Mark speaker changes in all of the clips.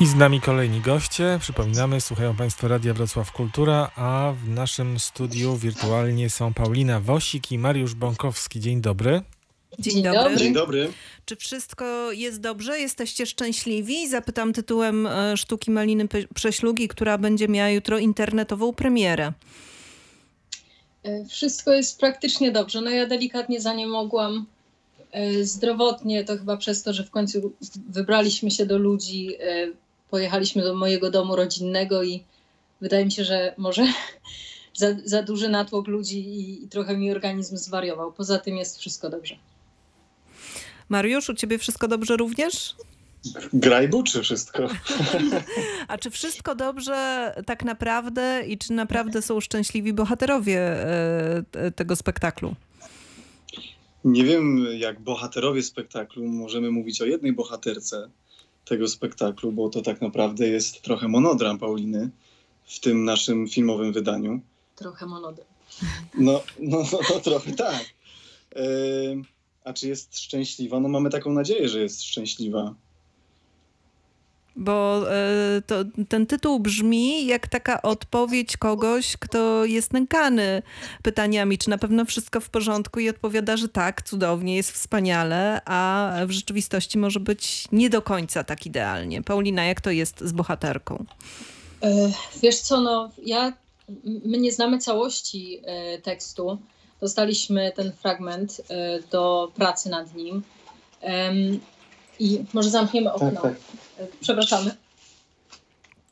Speaker 1: I z nami kolejni goście. Przypominamy, słuchają Państwo Radia Wrocław Kultura, a w naszym studiu wirtualnie są Paulina Wosik i Mariusz Bąkowski. Dzień dobry.
Speaker 2: Dzień, dobry.
Speaker 3: Dzień dobry.
Speaker 2: Czy wszystko jest dobrze? Jesteście szczęśliwi? Zapytam tytułem e, sztuki Maliny Prześlugi, która będzie miała jutro internetową premierę.
Speaker 4: E, Wszystko jest praktycznie dobrze. No ja delikatnie za nie mogłam. E, Zdrowotnie to chyba przez to, że w końcu wybraliśmy się do ludzi, pojechaliśmy do mojego domu rodzinnego i wydaje mi się, że może za, za duży natłok ludzi i, i trochę mi organizm zwariował. Poza tym jest wszystko dobrze.
Speaker 2: Mariusz, u ciebie wszystko dobrze również?
Speaker 3: Graj buczy wszystko.
Speaker 2: A czy wszystko dobrze tak naprawdę i czy naprawdę są szczęśliwi bohaterowie e, te- tego spektaklu?
Speaker 3: Nie wiem, jak bohaterowie spektaklu możemy mówić o jednej bohaterce tego spektaklu, bo to tak naprawdę jest trochę monodram Pauliny w tym naszym filmowym wydaniu.
Speaker 4: Trochę monodem.
Speaker 3: No, no, no, no trochę tak. Em, a czy jest szczęśliwa? No mamy taką nadzieję, że jest szczęśliwa.
Speaker 2: Bo e, to, ten tytuł brzmi jak taka odpowiedź kogoś, kto jest nękany pytaniami, czy na pewno wszystko w porządku i odpowiada, że tak, cudownie, jest wspaniale, a w rzeczywistości może być nie do końca tak idealnie. Paulina, jak to jest z bohaterką?
Speaker 4: E, Wiesz co, no ja, my nie znamy całości e, tekstu. Dostaliśmy ten fragment do pracy nad nim. I może zamkniemy okno. E, Przepraszamy.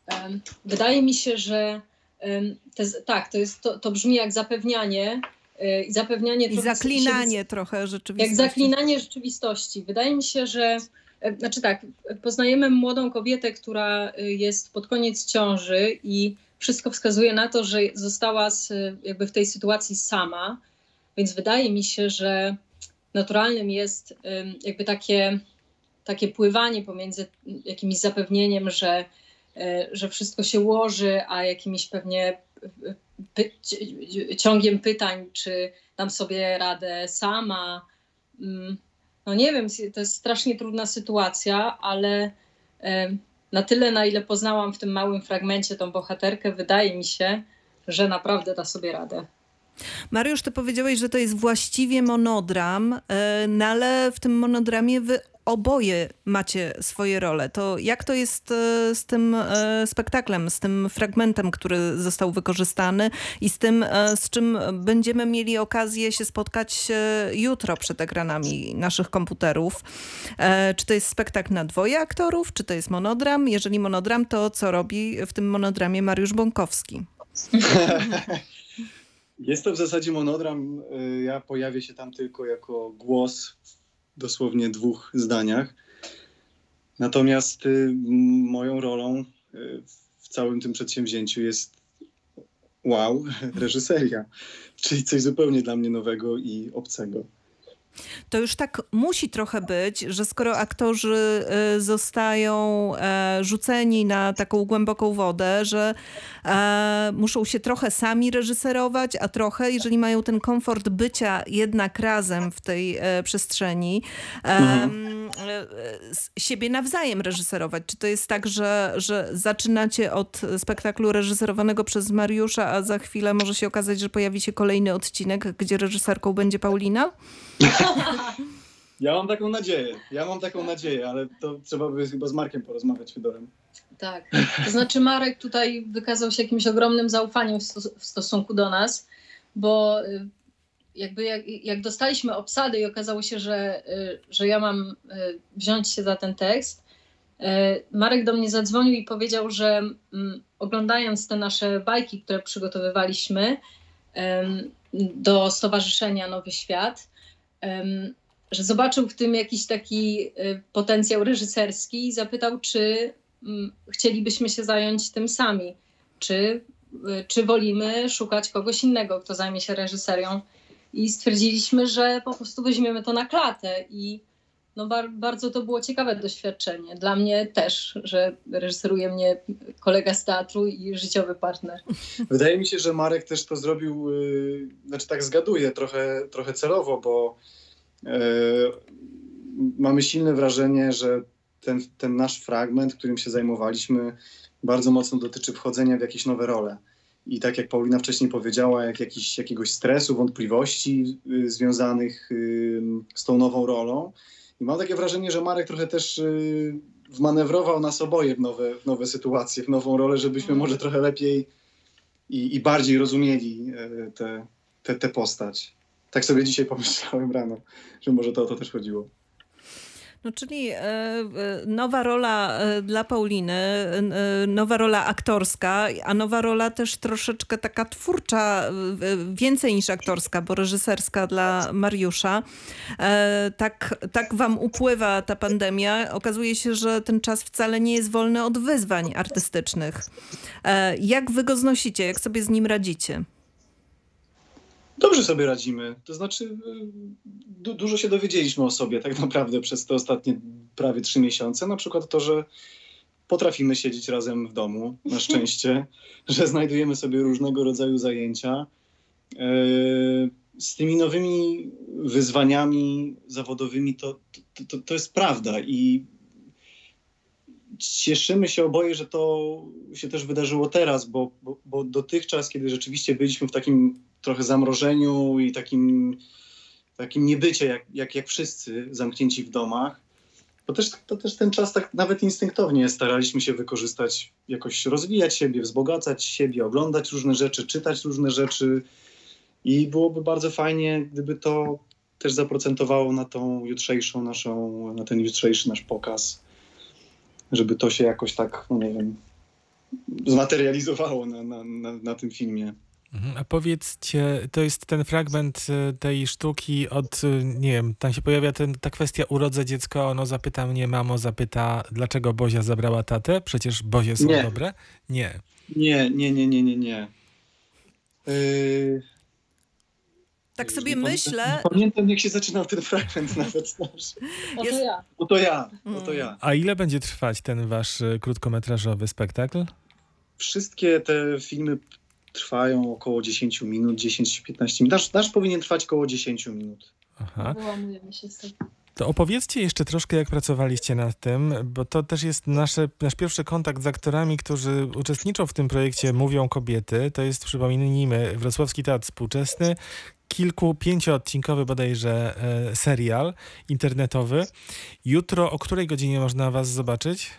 Speaker 4: Em, Wydaje mi się, że te, tak, to, jest, to, to brzmi jak zapewnianie e, i zapewnianie
Speaker 2: I
Speaker 4: trochę
Speaker 2: zaklinanie trochę rzeczywistości.
Speaker 4: jak zaklinanie rzeczywistości. Wydaje mi się, że e, znaczy tak, poznajemy młodą kobietę, która y, jest pod koniec ciąży i wszystko wskazuje na to, że została z, jakby w tej sytuacji sama, więc wydaje mi się, że naturalnym jest jakby takie, takie pływanie pomiędzy jakimś zapewnieniem, że, e, że wszystko się ułoży, a jakimiś pewnie e, py, ci- ciągiem pytań, czy dam sobie radę sama. Mm, No nie wiem, to jest strasznie trudna sytuacja, ale em, na tyle, na ile poznałam w tym małym fragmencie tą bohaterkę, wydaje mi się, że naprawdę da sobie radę.
Speaker 2: Mariusz, ty powiedziałeś, że to jest właściwie monodram, e, no ale w tym monodramie wy oboje macie swoje role. To jak to jest e, z tym e, spektaklem, z tym fragmentem, który został wykorzystany i z tym, e, z czym będziemy mieli okazję się spotkać jutro przed ekranami naszych komputerów? Czy to jest spektakl na dwoje aktorów, czy to jest monodram? Jeżeli monodram, to co robi w tym monodramie Mariusz Bąkowski?
Speaker 3: Jest to w zasadzie monodram. Ja pojawię się tam tylko jako głos dosłownie dwóch zdaniach. Natomiast y, moją rolą y, w całym tym przedsięwzięciu jest wow, reżyseria. Czyli coś zupełnie dla mnie nowego i obcego.
Speaker 2: To już tak musi trochę być, że skoro aktorzy y, zostają e, rzuceni na taką głęboką wodę, że e, muszą się trochę sami reżyserować, a trochę, jeżeli mają ten komfort bycia jednak razem w tej e, przestrzeni,
Speaker 3: Mhm.
Speaker 2: siebie nawzajem reżyserować. Czy to jest tak, że, że zaczynacie od spektaklu reżyserowanego przez Mariusza, a za chwilę może się okazać, że pojawi się kolejny odcinek, gdzie reżyserką będzie Paulina?
Speaker 3: Ja mam taką nadzieję. Ja mam taką nadzieję, ale to trzeba by chyba z Markiem porozmawiać Fedorem.
Speaker 4: Tak. To znaczy Marek tutaj wykazał się jakimś ogromnym zaufaniem w, stos- w stosunku do nas, bo y, jakby jak, jak dostaliśmy obsadę i okazało się, że, y, że ja mam y, wziąć się za ten tekst, Marek do mnie zadzwonił i powiedział, że mm, oglądając te nasze bajki, które przygotowywaliśmy do Stowarzyszenia Nowy Świat, że zobaczył w tym jakiś taki y, potencjał reżyserski i zapytał, czy mm, chcielibyśmy się zająć tym sami. Czy, y, czy wolimy szukać kogoś innego, kto zajmie się reżyserią? I stwierdziliśmy, że po prostu weźmiemy to na klatę. I no bar- bardzo to było ciekawe doświadczenie. Dla mnie też, że reżyseruje mnie kolega z teatru i życiowy partner.
Speaker 3: Wydaje mi się, że Marek też to zrobił, yy, znaczy tak zgaduję trochę, trochę celowo, bo yy, mamy silne wrażenie, że ten, ten nasz fragment, którym się zajmowaliśmy, bardzo mocno dotyczy wchodzenia w jakieś nowe role. I tak jak Paulina wcześniej powiedziała, jak jakiś, jakiegoś stresu, wątpliwości y, związanych z tą nową rolą. I mam takie wrażenie, że Marek trochę też y, wmanewrował nas oboje w nowe, w nowe sytuacje, w nową rolę, żebyśmy może trochę lepiej i, i bardziej rozumieli y, tę te, te postać. Tak sobie dzisiaj pomyślałem rano, że może to o to też chodziło.
Speaker 2: No, czyli e, nowa rola e, dla Pauliny, e, nowa rola aktorska, a nowa rola też troszeczkę taka twórcza, więcej niż aktorska, bo reżyserska dla Mariusza. Tak, tak wam upływa ta pandemia. Okazuje się, że ten czas wcale nie jest wolny od wyzwań artystycznych. Jak wy go znosicie? Jak sobie z nim radzicie?
Speaker 3: Dobrze sobie radzimy. To znaczy, y, du dużo się dowiedzieliśmy o sobie tak naprawdę przez te ostatnie prawie trzy miesiące. Na przykład to, że potrafimy siedzieć razem w domu, na szczęście, że znajdujemy sobie różnego rodzaju zajęcia. Yy, Z tymi nowymi wyzwaniami zawodowymi to, to, to, to jest prawda i cieszymy się oboje, że to się też wydarzyło teraz, bo, bo, bo dotychczas, kiedy rzeczywiście byliśmy w takim trochę zamrożeniu i takim, takim niebycie, jak, jak, jak wszyscy zamknięci w domach, to też, to też ten czas tak nawet instynktownie staraliśmy się wykorzystać, jakoś rozwijać siebie, wzbogacać siebie, oglądać różne rzeczy, czytać różne rzeczy i byłoby bardzo fajnie, gdyby to też zaprocentowało na tą jutrzejszą naszą, na ten jutrzejszy nasz pokaz, żeby to się jakoś tak, no nie wiem, zmaterializowało na, na, na, na tym filmie.
Speaker 1: Mhm. A powiedzcie, to jest ten fragment e, tej sztuki od, e, nie wiem, tam się pojawia ten, ta kwestia urodzę dziecko, ono zapyta mnie, mamo zapyta, dlaczego Bozia zabrała tatę? Przecież Bozie są
Speaker 3: Nie.
Speaker 1: dobre? Nie.
Speaker 3: Nie, nie, nie, nie, nie, nie. Yy,
Speaker 2: Tak sobie
Speaker 3: nie
Speaker 2: myślę,
Speaker 3: Nie pamiętam, jak się zaczynał ten fragment nawet nasz.
Speaker 4: Oto
Speaker 2: Jest-
Speaker 4: ja.
Speaker 3: No to ja, to ja.
Speaker 1: A ile będzie trwać ten wasz krótkometrażowy spektakl?
Speaker 3: Wszystkie te filmy trwają około 10 minut, 10-15 minut. Nasz, nasz powinien trwać około 10 minut.
Speaker 1: Aha.
Speaker 4: Wyłamujemy się z tego.
Speaker 1: To opowiedzcie jeszcze troszkę, jak pracowaliście nad tym, bo to też jest nasze, nasz pierwszy kontakt z aktorami, którzy uczestniczą w tym projekcie Mówią Kobiety. To jest, przypomnijmy, Wrocławski Teatr Współczesny, kilku, pięcioodcinkowy bodajże e, serial internetowy. Jutro o której godzinie można was zobaczyć?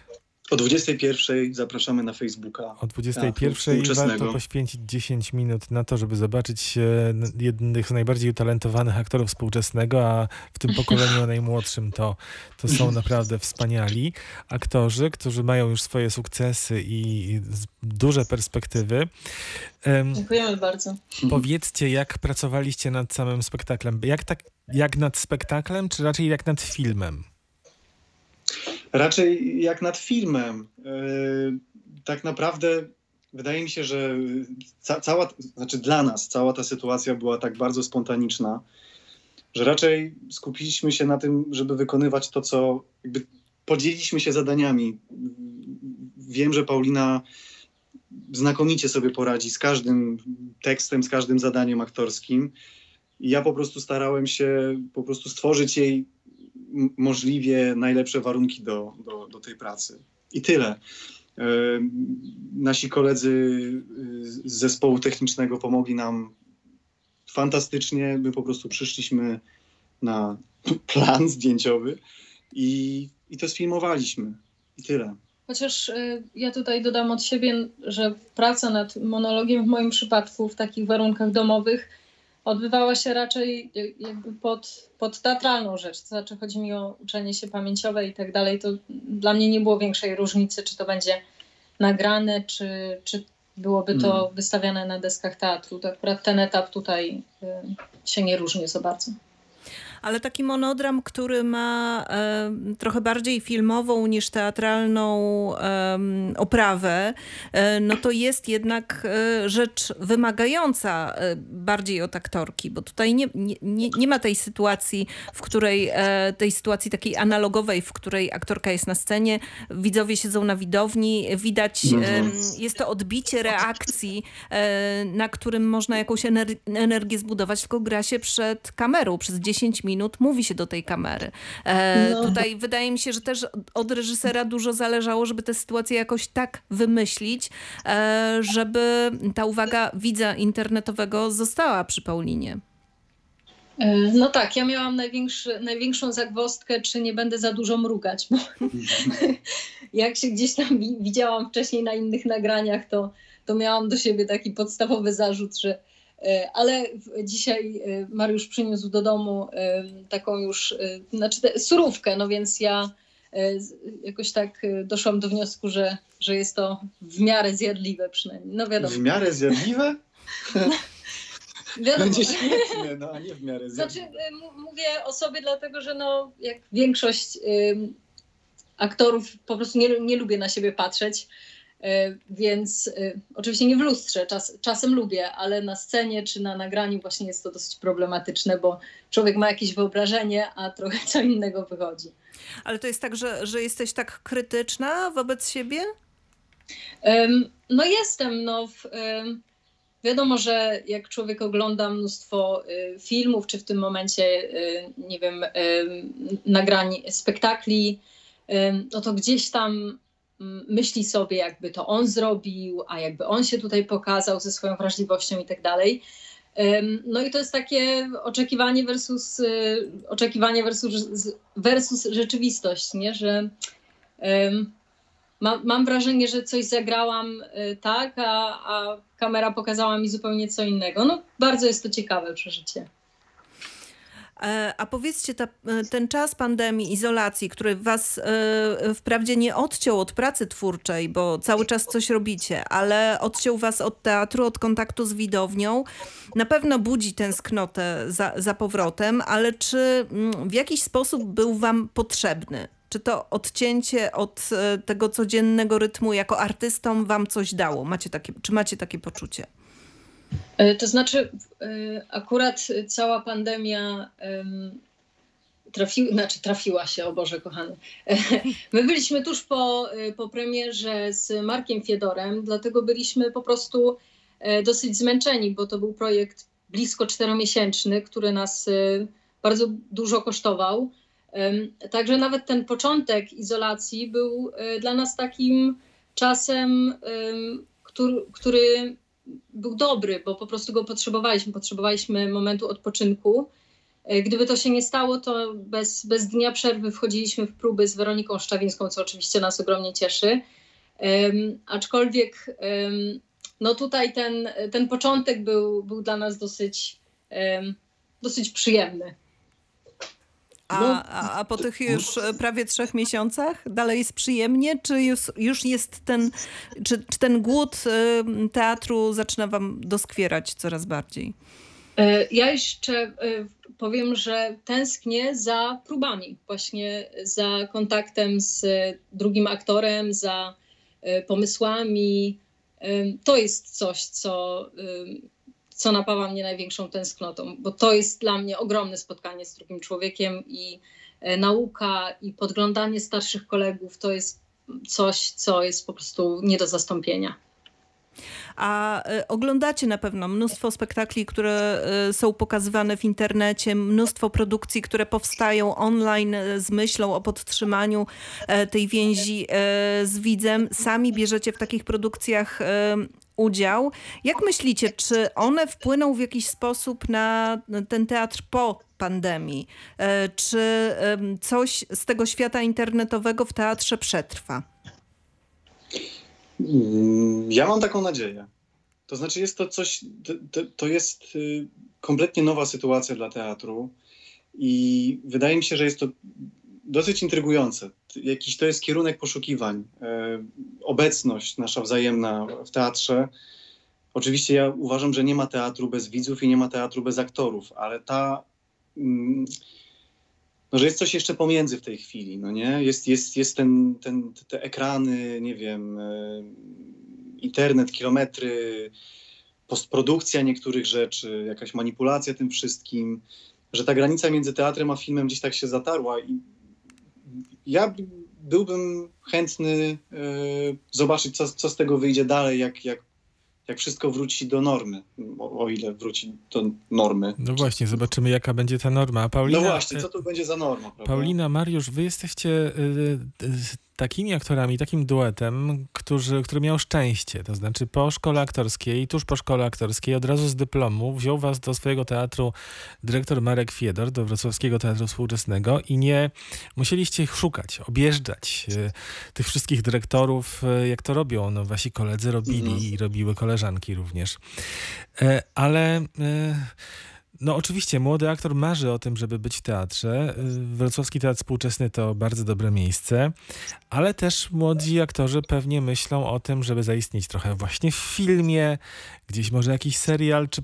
Speaker 3: O 21 zapraszamy na Facebooka.
Speaker 1: O 21
Speaker 3: współczesnego.
Speaker 1: warto poświęcić 10 minut na to, żeby zobaczyć e, jednych z najbardziej utalentowanych aktorów współczesnego, a w tym pokoleniu najmłodszym to, to są naprawdę wspaniali aktorzy, którzy mają już swoje sukcesy i duże perspektywy. Em,
Speaker 4: Dziękujemy bardzo.
Speaker 1: powiedzcie, jak pracowaliście nad samym spektaklem? Jak, tak, jak nad spektaklem, czy raczej jak nad filmem?
Speaker 3: Raczej jak nad filmem. Yy, tak naprawdę wydaje mi się, że ca- cała, znaczy dla nas cała ta sytuacja była tak bardzo spontaniczna, że raczej skupiliśmy się na tym, żeby wykonywać to, co jakby podzieliliśmy się zadaniami. Wiem, że Paulina znakomicie sobie poradzi z każdym tekstem, z każdym zadaniem aktorskim. I ja po prostu starałem się po prostu stworzyć jej możliwie najlepsze warunki do, do, do tej pracy. I tyle. E, Nasi koledzy y, z zespołu technicznego pomogli nam fantastycznie. My po prostu przyszliśmy na plan zdjęciowy i, i to sfilmowaliśmy. I tyle.
Speaker 4: Chociaż y, ja tutaj dodam od siebie, że praca nad monologiem w moim przypadku w takich warunkach domowych odbywała się raczej y, jakby pod, pod teatralną rzecz. To znaczy chodzi mi o uczenie się pamięciowe i tak dalej. To dla mnie nie było większej różnicy, czy to będzie nagrane, czy, czy byłoby to
Speaker 3: Mm.
Speaker 4: wystawiane na deskach teatru. To akurat ten etap tutaj y, się nie różni za bardzo.
Speaker 2: Ale taki monodram, który ma e, trochę bardziej filmową niż teatralną em, oprawę, e, no to jest jednak e, rzecz wymagająca e, bardziej od aktorki, bo tutaj nie, nie, nie, nie ma tej sytuacji, w której e, tej sytuacji takiej analogowej, w której aktorka jest na scenie, widzowie siedzą na widowni, widać,
Speaker 3: Mhm.
Speaker 2: jest to odbicie reakcji, e, na którym można jakąś ener- energię zbudować, tylko gra się przed kamerą przez 10 minut minut mówi się do tej kamery. E,
Speaker 4: No.
Speaker 2: Tutaj wydaje mi się, że też od reżysera dużo zależało, żeby tę sytuację jakoś tak wymyślić, e, żeby ta uwaga widza internetowego została przy Paulinie.
Speaker 4: E, No tak, ja miałam największą zagwozdkę, czy nie będę za dużo mrugać, bo jak się gdzieś tam wi- widziałam wcześniej na innych nagraniach, to, to miałam do siebie taki podstawowy zarzut, że ale w- dzisiaj e, Mariusz przyniósł do domu e, taką już, e, znaczy te, surówkę, no więc ja e, jakoś tak e, doszłam do wniosku, że, że jest to w miarę zjadliwe przynajmniej. No wiadomo.
Speaker 3: W miarę zjadliwe?
Speaker 4: wiadomo.
Speaker 3: Będzie świetne, no a nie w miarę
Speaker 4: Znaczy,
Speaker 3: zjadliwe.
Speaker 4: y, m- mówię o sobie dlatego, że no, jak większość aktorów po prostu nie, nie lubię na siebie patrzeć, więc y, oczywiście nie w lustrze, czas, czasem lubię, ale na scenie czy na nagraniu właśnie jest to dosyć problematyczne, bo człowiek ma jakieś wyobrażenie, a trochę co innego wychodzi.
Speaker 2: Ale to jest tak, że, że jesteś tak krytyczna wobec siebie?
Speaker 4: No jestem, no w, wiadomo, że jak człowiek ogląda mnóstwo y, filmów, czy w tym momencie, y, nie wiem, nagrań, spektakli, no to gdzieś tam myśli sobie, jakby to on zrobił, a jakby on się tutaj pokazał ze swoją wrażliwością i tak dalej. No i to jest takie oczekiwanie versus, y, oczekiwanie versus, versus rzeczywistość, nie? że Mam, mam wrażenie, że coś zagrałam y, tak, a, a kamera pokazała mi zupełnie co innego. No, bardzo jest to ciekawe przeżycie.
Speaker 2: E, A powiedzcie, ta, ten czas pandemii, izolacji, który was e, wprawdzie nie odciął od pracy twórczej, bo cały czas coś robicie, ale odciął was od teatru, od kontaktu z widownią, na pewno budzi tęsknotę za, za powrotem, ale czy mm, w jakiś sposób był wam potrzebny? Czy to odcięcie od e, tego codziennego rytmu jako artystom wam coś dało? Macie takie, czy macie takie poczucie?
Speaker 4: Y, To znaczy, y, akurat cała pandemia ym, trafi, znaczy trafiła się, o Boże kochany. My byliśmy tuż po, po premierze z Markiem Fiedorem, dlatego byliśmy po prostu e, dosyć zmęczeni, bo to był projekt blisko czteromiesięczny, który nas bardzo dużo kosztował. Także nawet ten początek izolacji był dla nas takim czasem, który, który był dobry, bo po prostu go potrzebowaliśmy. Potrzebowaliśmy momentu odpoczynku. E, Gdyby to się nie stało, to bez, bez dnia przerwy wchodziliśmy w próby z Weroniką Szczawińską, co oczywiście nas ogromnie cieszy. Um, aczkolwiek um, no tutaj ten, ten początek był, był dla nas dosyć, um, dosyć przyjemny.
Speaker 2: A,
Speaker 3: No.
Speaker 2: a, a po tych już e, prawie trzech miesiącach dalej jest przyjemnie, czy już, już jest ten, czy, czy ten głód e, teatru zaczyna wam doskwierać coraz bardziej?
Speaker 4: E, Ja jeszcze powiem, że tęsknię za próbami, właśnie za kontaktem z drugim aktorem, za pomysłami. To jest coś, co, co napawa mnie największą tęsknotą, bo to jest dla mnie ogromne spotkanie z drugim człowiekiem i e, nauka i podglądanie starszych kolegów to jest coś, co jest po prostu nie do zastąpienia.
Speaker 2: A e, oglądacie na pewno mnóstwo spektakli, które e, są pokazywane w internecie, mnóstwo produkcji, które powstają online z myślą o podtrzymaniu tej więzi z widzem. Sami bierzecie w takich produkcjach udział. Jak myślicie, czy one wpłyną w jakiś sposób na ten teatr po pandemii? E, Czy coś z tego świata internetowego w teatrze przetrwa?
Speaker 3: Mm, Ja mam taką nadzieję. To znaczy, jest to coś, to, to, to jest y, kompletnie nowa sytuacja dla teatru i wydaje mi się, że jest to dosyć intrygujące. Jakiś to jest kierunek poszukiwań, e, obecność nasza wzajemna w teatrze. Oczywiście ja uważam, że nie ma teatru bez widzów i nie ma teatru bez aktorów, ale ta. mm, no, że jest coś jeszcze pomiędzy w tej chwili, no nie? Jest, jest, jest ten, ten, te ekrany, nie wiem, e, internet, kilometry, postprodukcja niektórych rzeczy, jakaś manipulacja tym wszystkim, że ta granica między teatrem a filmem gdzieś tak się zatarła i ja byłbym chętny e, zobaczyć, co, co z tego wyjdzie dalej, jak, jak, jak wszystko wróci do normy, o, o ile wróci do normy.
Speaker 1: No właśnie, zobaczymy jaka będzie ta norma. A Paulina,
Speaker 3: no właśnie,
Speaker 1: e,
Speaker 3: co to będzie za norma, prawda?
Speaker 1: Paulina, Mariusz, wy jesteście y, takimi aktorami, takim duetem, którzy, który miał szczęście. To znaczy po szkole aktorskiej, tuż po szkole aktorskiej, od razu z dyplomu wziął was do swojego teatru dyrektor Marek Fiedor, do Wrocławskiego Teatru Współczesnego i nie musieliście ich szukać, objeżdżać y, tych wszystkich dyrektorów, y, jak to robią. No, wasi koledzy robili
Speaker 3: Mhm.
Speaker 1: i robiły koleżanki również. E, ale... no oczywiście, młody aktor marzy o tym, żeby być w teatrze. Y, Wrocławski Teatr Współczesny to bardzo dobre miejsce, ale też młodzi aktorzy pewnie myślą o tym, żeby zaistnieć trochę właśnie w filmie, gdzieś może jakiś serial, czy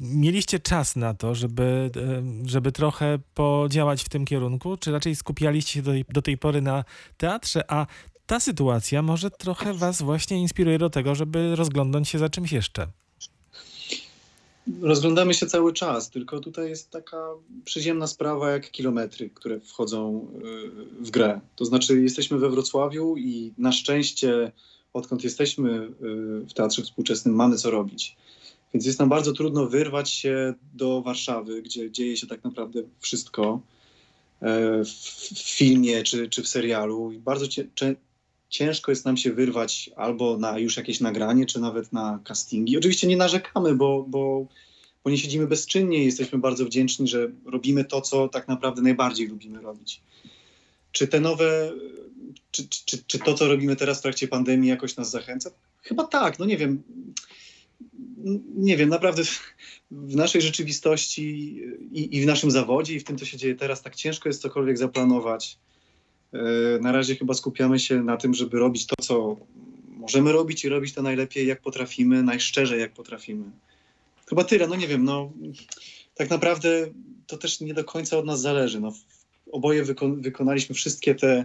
Speaker 1: mieliście czas na to, żeby, y, żeby trochę podziałać w tym kierunku, czy raczej skupialiście się do, do tej pory na teatrze, a ta sytuacja może trochę was właśnie inspiruje do tego, żeby rozglądnąć się za czymś jeszcze.
Speaker 3: Rozglądamy się cały czas, tylko tutaj jest taka przyziemna sprawa jak kilometry, które wchodzą y, w grę. To znaczy jesteśmy we Wrocławiu i na szczęście odkąd jesteśmy y, w Teatrze Współczesnym mamy co robić. Więc jest nam bardzo trudno wyrwać się do Warszawy, gdzie dzieje się tak naprawdę wszystko e, w, filmie czy, czy w serialu. I bardzo ciężko jest nam się wyrwać albo na już jakieś nagranie, czy nawet na castingi. Oczywiście nie narzekamy, bo, bo, bo nie siedzimy bezczynnie i jesteśmy bardzo wdzięczni, że robimy to, co tak naprawdę najbardziej lubimy robić. Czy te nowe, czy, czy, czy, czy to, co robimy teraz w trakcie pandemii, jakoś nas zachęca? Chyba tak, no nie wiem. Nie wiem, naprawdę w naszej rzeczywistości i, i w naszym zawodzie, i w tym, co się dzieje teraz, tak ciężko jest cokolwiek zaplanować. E, Na razie chyba skupiamy się na tym, żeby robić to, co możemy robić i robić to najlepiej, jak potrafimy, najszczerzej, jak potrafimy. Chyba tyle, no nie wiem, no tak naprawdę to też nie do końca od nas zależy. No, oboje wyko- wykonaliśmy wszystkie te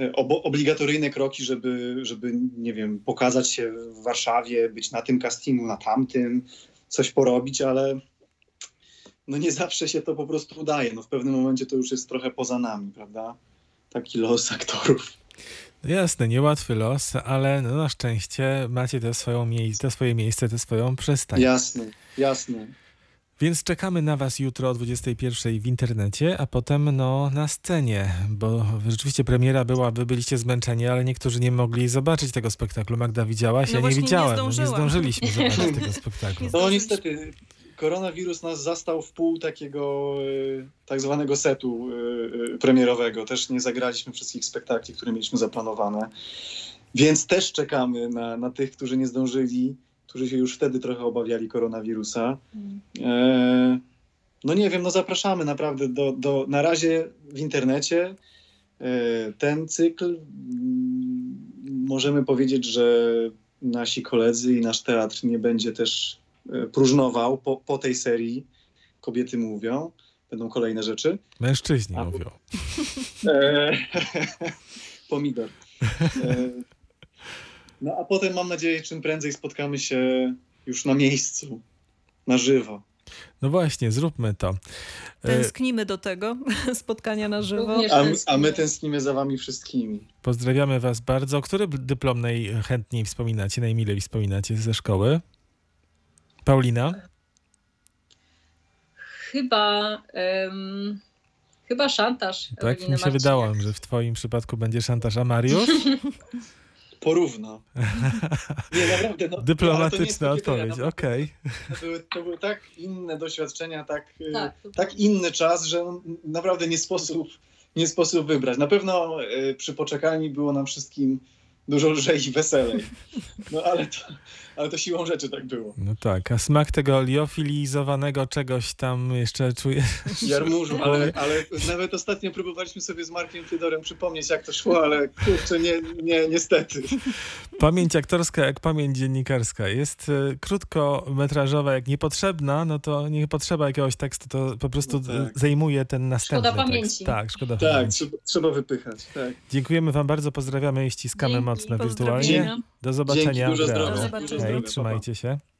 Speaker 3: e, obligatoryjne kroki, żeby, żeby, nie wiem, pokazać się w Warszawie, być na tym castingu, na tamtym, coś porobić, ale no nie zawsze się to po prostu udaje. No w pewnym momencie to już jest trochę poza nami, prawda? Taki los aktorów.
Speaker 1: Jasne, niełatwy los, ale no na szczęście macie te, swoją mie- te swoje miejsce, tę swoją przystań.
Speaker 3: Jasne, jasne.
Speaker 1: Więc czekamy na was jutro o 21 w internecie, a potem no na scenie, bo rzeczywiście premiera była, wy byliście zmęczeni, ale niektórzy nie mogli zobaczyć tego spektaklu. Magda widziałaś,
Speaker 2: No
Speaker 1: ja nie
Speaker 2: nie
Speaker 1: widziałem, no nie
Speaker 2: zdążyłam.
Speaker 1: zdążyliśmy zobaczyć tego spektaklu.
Speaker 2: Nie
Speaker 3: No niestety, koronawirus nas zastał w pół takiego y, tak zwanego setu y, y, premierowego. Też nie zagraliśmy wszystkich spektakli, które mieliśmy zaplanowane. Więc też czekamy na, na tych, którzy nie zdążyli, którzy się już wtedy trochę obawiali koronawirusa. E, no nie wiem, no zapraszamy naprawdę do, do na razie w internecie. E, ten cykl mm, możemy powiedzieć, że nasi koledzy i nasz teatr nie będzie też e, próżnował po, po tej serii. Kobiety mówią, będą kolejne rzeczy.
Speaker 1: Mężczyźni
Speaker 3: A,
Speaker 1: mówią.
Speaker 3: E, pomidor. E, no a potem mam nadzieję, czym prędzej spotkamy się już na miejscu, na żywo.
Speaker 1: No właśnie, zróbmy to. E,
Speaker 2: Tęsknimy do tego spotkania na żywo.
Speaker 3: A, a my tęsknimy za wami wszystkimi.
Speaker 1: Pozdrawiamy was bardzo. Który dyplom najchętniej wspominacie, najmilej wspominacie ze szkoły? Paulina?
Speaker 4: Chyba, em, chyba szantaż.
Speaker 1: Tak
Speaker 4: Eweliny
Speaker 1: mi się wydało, że w twoim przypadku będzie szantaż. A Mariusz?
Speaker 3: Porówno. Nie, naprawdę. No,
Speaker 1: Dyplomatyczna
Speaker 3: takie
Speaker 1: odpowiedź,
Speaker 3: naprawdę
Speaker 1: okej.
Speaker 3: To były, to były tak inne doświadczenia, tak, y,
Speaker 4: Tak, to
Speaker 3: tak inny czas, że no, naprawdę nie sposób, nie sposób wybrać. Na pewno y, przy poczekalni było nam wszystkim dużo lżej i weselej. No ale to, ale to siłą rzeczy tak było.
Speaker 1: No tak, a smak tego liofilizowanego czegoś tam jeszcze czuję.
Speaker 3: Jarmużu, ale, ale nawet ostatnio próbowaliśmy sobie z Markiem Fydorem przypomnieć, jak to szło, ale kurczę, nie, nie, niestety.
Speaker 1: Pamięć aktorska jak pamięć dziennikarska. Jest e, krótkometrażowa, jak niepotrzebna, no to nie potrzeba jakiegoś tekstu, to po prostu
Speaker 3: No tak.
Speaker 1: zajmuje ten następny
Speaker 4: Szkoda
Speaker 1: tekst.
Speaker 4: pamięci.
Speaker 1: Tak, szkoda
Speaker 3: Tak,
Speaker 1: pamięci.
Speaker 3: trzeba, trzeba wypychać. Tak.
Speaker 1: Dziękujemy wam bardzo, pozdrawiamy i ściskamy
Speaker 4: Dzięki,
Speaker 1: mocno
Speaker 2: pozdrowienia.
Speaker 1: wirtualnie. Do zobaczenia
Speaker 3: Dzięki, dużo
Speaker 1: w realu.
Speaker 3: zdrowia.
Speaker 2: Do zobaczenia.
Speaker 1: Hej, trzymajcie się.